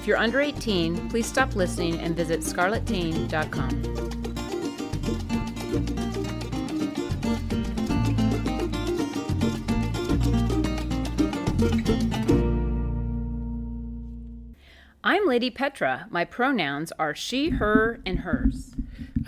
If you're under 18, please stop listening and visit scarletteen.com. I'm Lady Petra. My pronouns are she, her, and hers.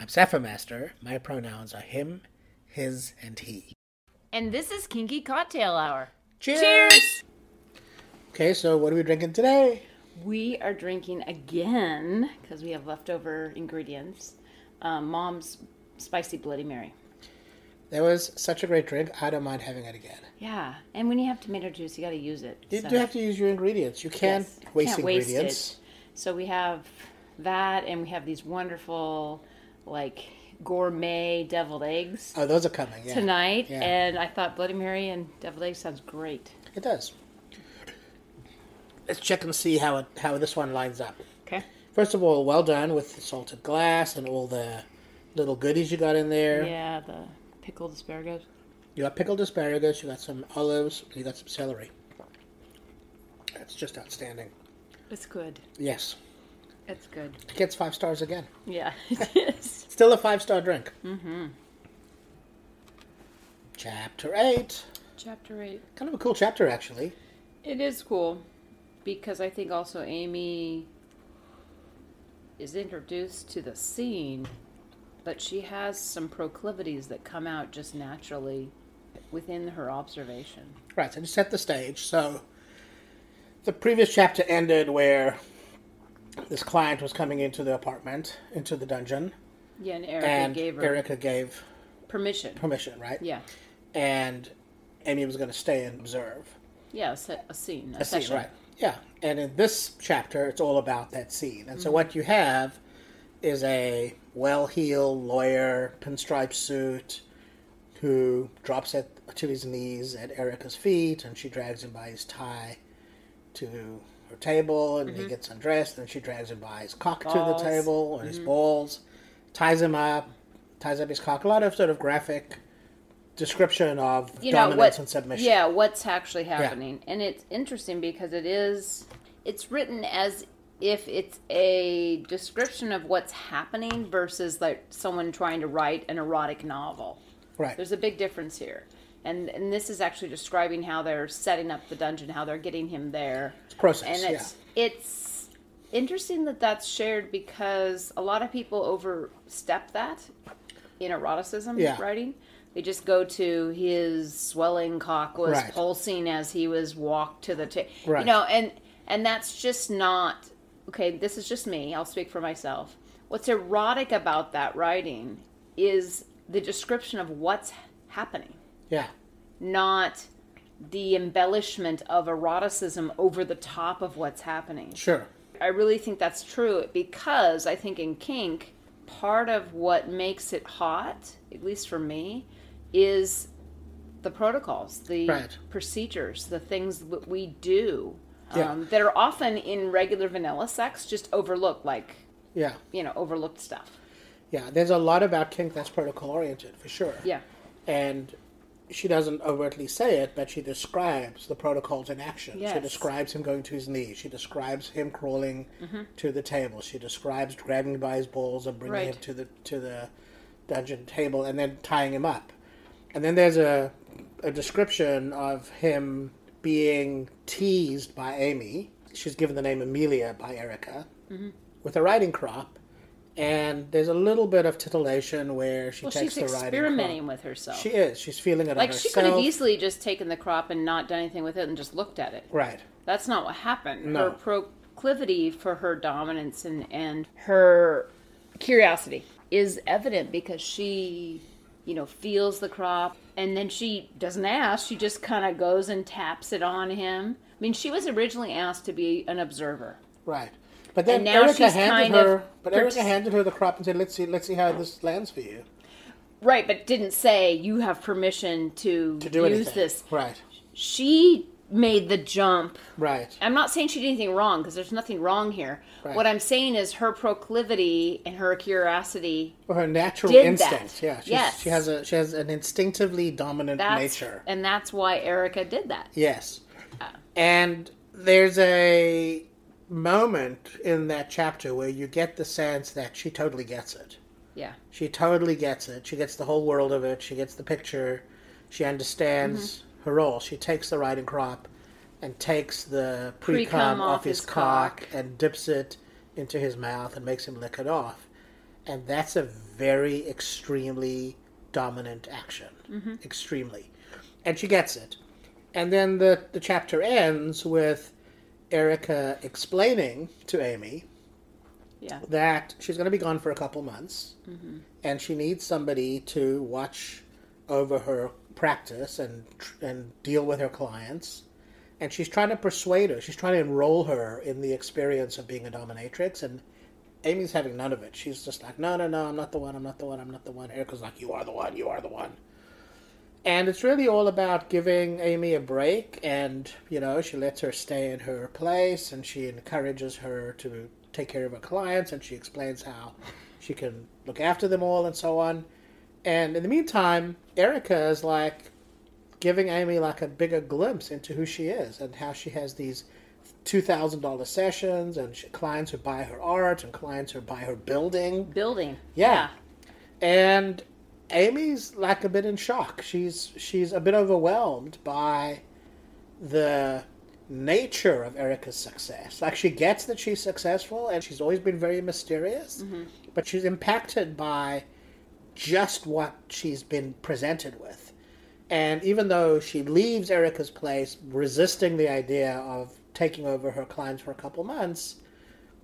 I'm Sapphire Master. My pronouns are him, his, and he. And this is Kinky Cocktail Hour. Cheers! Cheers! Okay, so what are we drinking today? We are drinking again, because we have leftover ingredients, um, Mom's Spicy Bloody Mary. That was such a great drink. I don't mind having it again. Yeah, and when you have tomato juice, you got to use it. You so- do have to use your ingredients. You can't Yes, waste can't ingredients. So we have that, and we have these wonderful, like gourmet deviled eggs Oh, those are coming. Yeah, tonight. Yeah. And I thought Bloody Mary and deviled eggs sounds great. it does. Let's check and see how it how this one lines up. Okay. First of all, well done with the salted glass and all the little goodies you got in there. Yeah, the pickled asparagus. You got pickled asparagus. You got some olives. You got some celery. That's just outstanding. It's good. Yes, It's good. it gets five stars again. Yeah, it is. Still a five star drink. Mm-hmm. Chapter eight. Chapter eight. Kind of a cool chapter, actually. It is cool because I think also Amy is introduced to the scene, but she has some proclivities that come out just naturally within her observation. Right. So to set the stage. So the previous chapter ended where this client was coming into the apartment, into the dungeon, Yeah, and Erica and gave her Erica gave permission. permission, right? Yeah, And Amy was going to stay and observe. yeah, a, scene, a, a scene, right? Yeah, and in this chapter, it's all about that scene. And so Mm-hmm. what you have is a well-heeled lawyer, pinstripe suit, who drops at to his knees at Erica's feet, and she drags him by his tie to her table, and he gets undressed, and she drags him by his cock to the Mm-hmm. Balls. Mm-hmm. table and his balls, ties him up, ties up his cock. A lot of sort of graphic description of you know dominance what and submission. yeah what's actually happening and it's interesting because it is it's written as if it's a description of what's happening versus like someone trying to write an erotic novel right. there's a big difference here and and this is actually describing how they're setting up the dungeon how they're getting him there process, and it's it's interesting that that's shared because a lot of people overstep that in eroticism Yeah. writing. They just go to his swelling cock was Right. pulsing as he was walked to the table. Right. You know, and and that's just not okay. This is just me. I'll speak for myself. What's erotic about that writing is the description of what's happening Yeah. not the embellishment of eroticism over the top of what's happening. Sure. I really think that's true because I think in kink, part of what makes it hot, at least for me, is the protocols, the Right. procedures, the things that we do Yeah. um, that are often in regular vanilla sex just overlooked, like, Yeah. you know, overlooked stuff. Yeah. There's a lot about kink that's protocol oriented for sure. Yeah. And she doesn't overtly say it, but she describes the protocols in action. She describes him going to his knees. She describes him crawling Mm-hmm. to the table. She describes grabbing by his balls and bringing him to the to the dungeon table and then tying him up. And then there's a a description of him being teased by Amy. She's given the name Amelia by Erica Mm-hmm. with a riding crop And there's a little bit of titillation where she Well, takes the riding crop. She's experimenting with herself. She is. She's feeling it like she could have easily just taken the crop and not done anything with it and just looked at it. Right. That's not what happened. No. Her proclivity for her dominance and, and her curiosity is evident because she, you know, feels the crop and then she doesn't ask. She just kind of goes and taps it on him. I mean, she was originally asked to be an observer. Right. But then Erica handed her. But Erica partic- handed her the crop and said, "Let's see. Let's see how this lands for you Right, but didn't say you have permission to, to do use anything." this. Right. She made the jump Right. I'm not saying she did anything wrong because there's nothing wrong here. Right. What I'm saying is her proclivity and her curiosity. Or her natural Did that. instinct. Yeah. She's, Yes. She has a she has an instinctively dominant That's nature. and that's why Erica did that. Yes. And there's a moment in that chapter where you get the sense that she totally gets it. Yeah, She totally gets it. She gets the whole world of it. She gets the picture. She understands Mm-hmm. Her role. She takes the riding crop and takes the pre Pre-cum off off his his cock cock. and dips it into his mouth and makes him lick it off. And that's a very extremely dominant action. Mm-hmm. Extremely. And she gets it. And then the, the chapter ends with Erica explaining to Amy yeah, that she's going to be gone for a couple months and she needs somebody to watch over her practice and and deal with her clients. And she's trying to persuade her. She's trying to enroll her in the experience of being a dominatrix. And Amy's having none of it. She's just like no no no I'm not the one I'm not the one I'm not the one Erica's like you are the one you are the one. And it's really all about giving Amy a break. And you know she lets her stay in her place. And she encourages her to take care of her clients. And she explains how she can look after them all and so on and in the meantime Erica is like giving Amy like a bigger glimpse into who she is and how she has these $2000 sessions and she, clients who buy her art and clients who buy her building building. Yeah. and Amy's like a bit in shock. She's she's a bit overwhelmed by the nature of Erica's success. Like she gets that she's successful and she's always been very mysterious, mm-hmm. but she's impacted by just what she's been presented with. And even though she leaves Erica's place resisting the idea of taking over her clients for a couple months,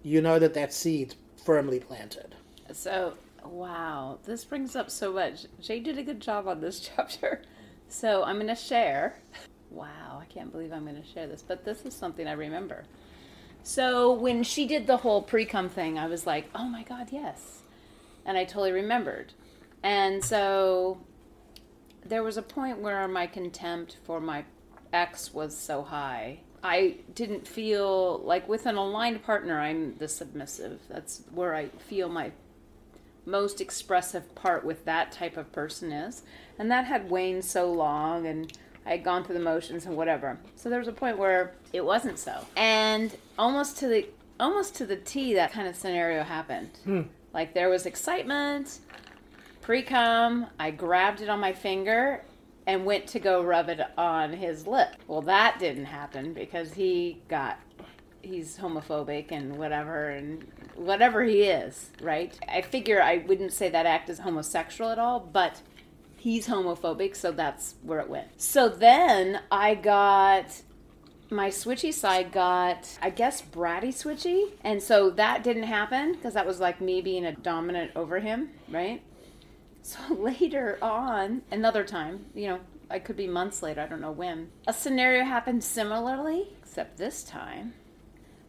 you know that that seed's firmly planted. So wow, this brings up so much. Jay did a good job on this chapter. So I'm going to share. Wow, I can't believe I'm going to share this, but this is something I remember. So when she did the whole pre-cum thing, I was like, "Oh my god, yes." And I totally remembered. And so there was a point where my contempt for my ex was so high. I didn't feel like with an aligned partner, I'm the submissive. That's where I feel my most expressive part with that type of person is. And that had waned so long and I had gone through the motions and whatever. So there was a point where it wasn't so. And almost to the almost to the T that kind of scenario happened. Hmm. Like there was excitement, pre cum, I grabbed it on my finger and went to go rub it on his lip. Well, that didn't happen because he got he's homophobic and whatever and whatever he is, right? I figure I wouldn't say that act is homosexual at all, but he's homophobic, so that's where it went. So then I got my switchy side got, I guess, bratty switchy. And so that didn't happen because that was like me being a dominant over him, right? So later on, another time, you know, I could be months later, I don't know when, a scenario happened similarly, except this time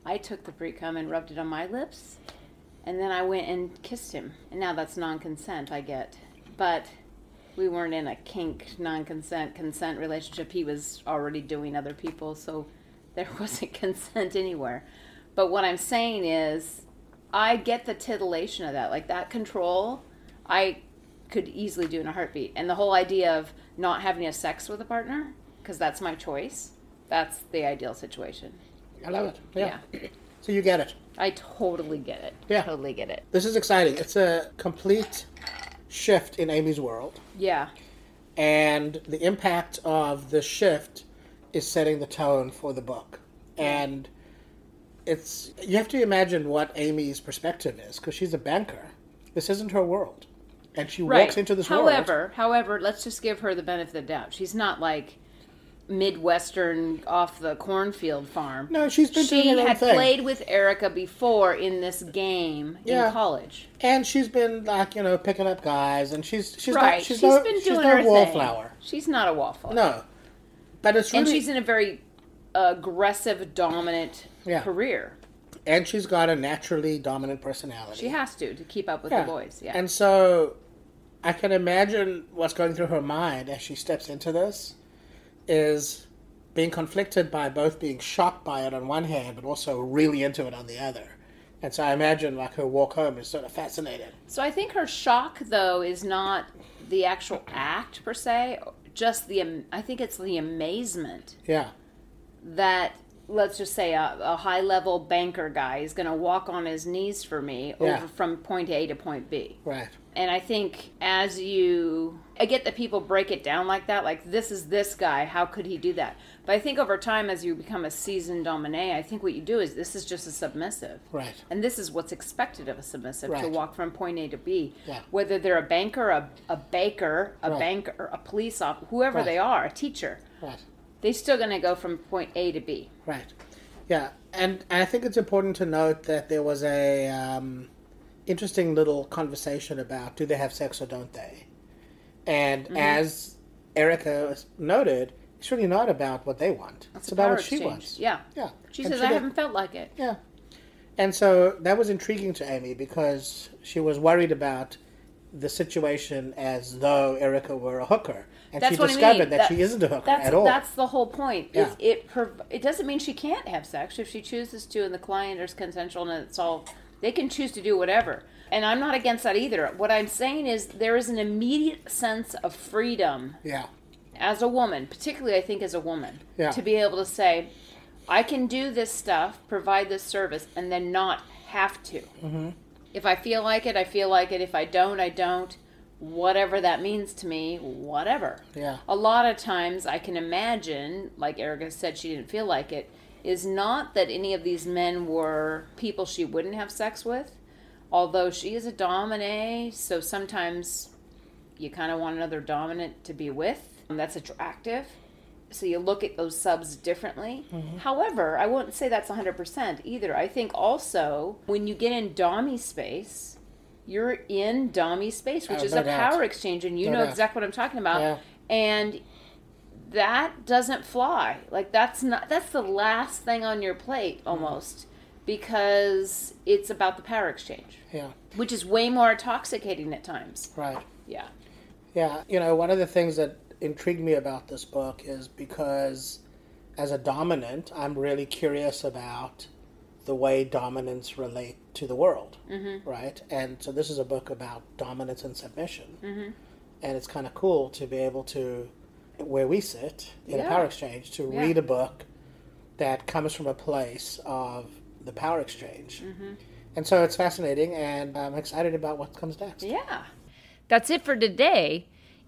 I took the pre cum and rubbed it on my lips. And then I went and kissed him. And now that's non consent, I get. But we weren't in a kink, non consent, consent relationship. He was already doing other people, so there wasn't consent anywhere. But what I'm saying is, I get the titillation of that. Like that control, I could easily do in a heartbeat. And the whole idea of not having a sex with a partner, because that's my choice, that's the ideal situation. I love it. Yeah. So you get it. I totally get it. Yeah. Totally get it. This is exciting. It's a complete shift in Amy's world. Yeah. And the impact of the shift is setting the tone for the book. And it's you have to imagine what Amy's perspective is because she's a banker. This isn't her world, and she walks into this world. however, however, let's just give her the benefit of the doubt. She's not like midwestern off the cornfield farm. No, she's been she doing her own had thing. played with Erica before in this game Yeah. in college. and she's been like you know picking up guys, and she's she's right. not she's, she's no, been she's doing no her wallflower. thing. She's not a wallflower. No, but it's really and she's in a very aggressive, dominant Yeah. career. And she's got a naturally dominant personality. She has to to keep up with Yeah. the boys. Yeah. And so I can imagine what's going through her mind as she steps into this is being conflicted by both being shocked by it on one hand, but also really into it on the other. And so I imagine like her walk home is sort of fascinating. So I think her shock, though, is not the actual act per se. Just the, I think it's the amazement Yeah. that, let's just say, a, a high level banker guy is going to walk on his knees for me Yeah. over from point A to point B. Right. And I think as you, I get that people break it down like that, like this is this guy, how could he do that? But I think over time, as you become a seasoned dominee, I think what you do is this is just a submissive. Right. And this is what's expected of a submissive to walk from point A to B. Yeah. Whether they're a banker, a, a baker, a Right. banker, a police officer, whoever Right. they are, a teacher, Right. They're still going to go from point A to B. Right. Yeah, and, and I think it's important to note that there was a um, interesting little conversation about do they have sex or don't they? And Mm-hmm. as Erica noted, it's really not about what they want. It's it's about what she exchange. wants. Yeah. Yeah. She And says, she I did- haven't felt like it. Yeah. And so that was intriguing to Amy because she was worried about the situation as though Erica were a hooker. And That's she what I discovered mean. that, That- she isn't a hooker at all. that's the whole point. Yeah. It, it, prov- it doesn't mean she can't have sex. If she chooses to and the client is consensual and it's all, they can choose to do whatever. And I'm not against that either. What I'm saying is there is an immediate sense of freedom yeah. as a woman, particularly I think as a woman, Yeah. to be able to say, I can do this stuff, provide this service, and then not have to. Mm-hmm. If I feel like it, I feel like it. If I don't, I don't. Whatever that means to me, whatever. Yeah. A lot of times I can imagine, like Erica said, she didn't feel like it, is not that any of these men were people she wouldn't have sex with, although she is a dominee, so sometimes you kind of want another dominant to be with. and That's attractive. So you look at those subs differently. Mm-hmm. However, I wouldn't say that's 100% either. I think also when you get in Dommy space, you're in Dommy space, which Oh, is no a doubt. power exchange, and you No know doubt. exactly what I'm talking about. Yeah. And that doesn't fly. Like that's not that's the last thing on your plate mm-hmm. almost because it's about the power exchange, Yeah. which is way more intoxicating at times. Right. Yeah. Yeah, you know, one of the things that intrigued me about this book is because as a dominant, I'm really curious about the way dominants relate to the world, mm-hmm. right? And so this is a book about dominance and submission. Mm-hmm. And it's kind of cool to be able to, where we sit in a power exchange, to Yeah. read a book that comes from a place of the power exchange. Mm-hmm. And so it's fascinating, and I'm excited about what comes next. Yeah. That's it for today.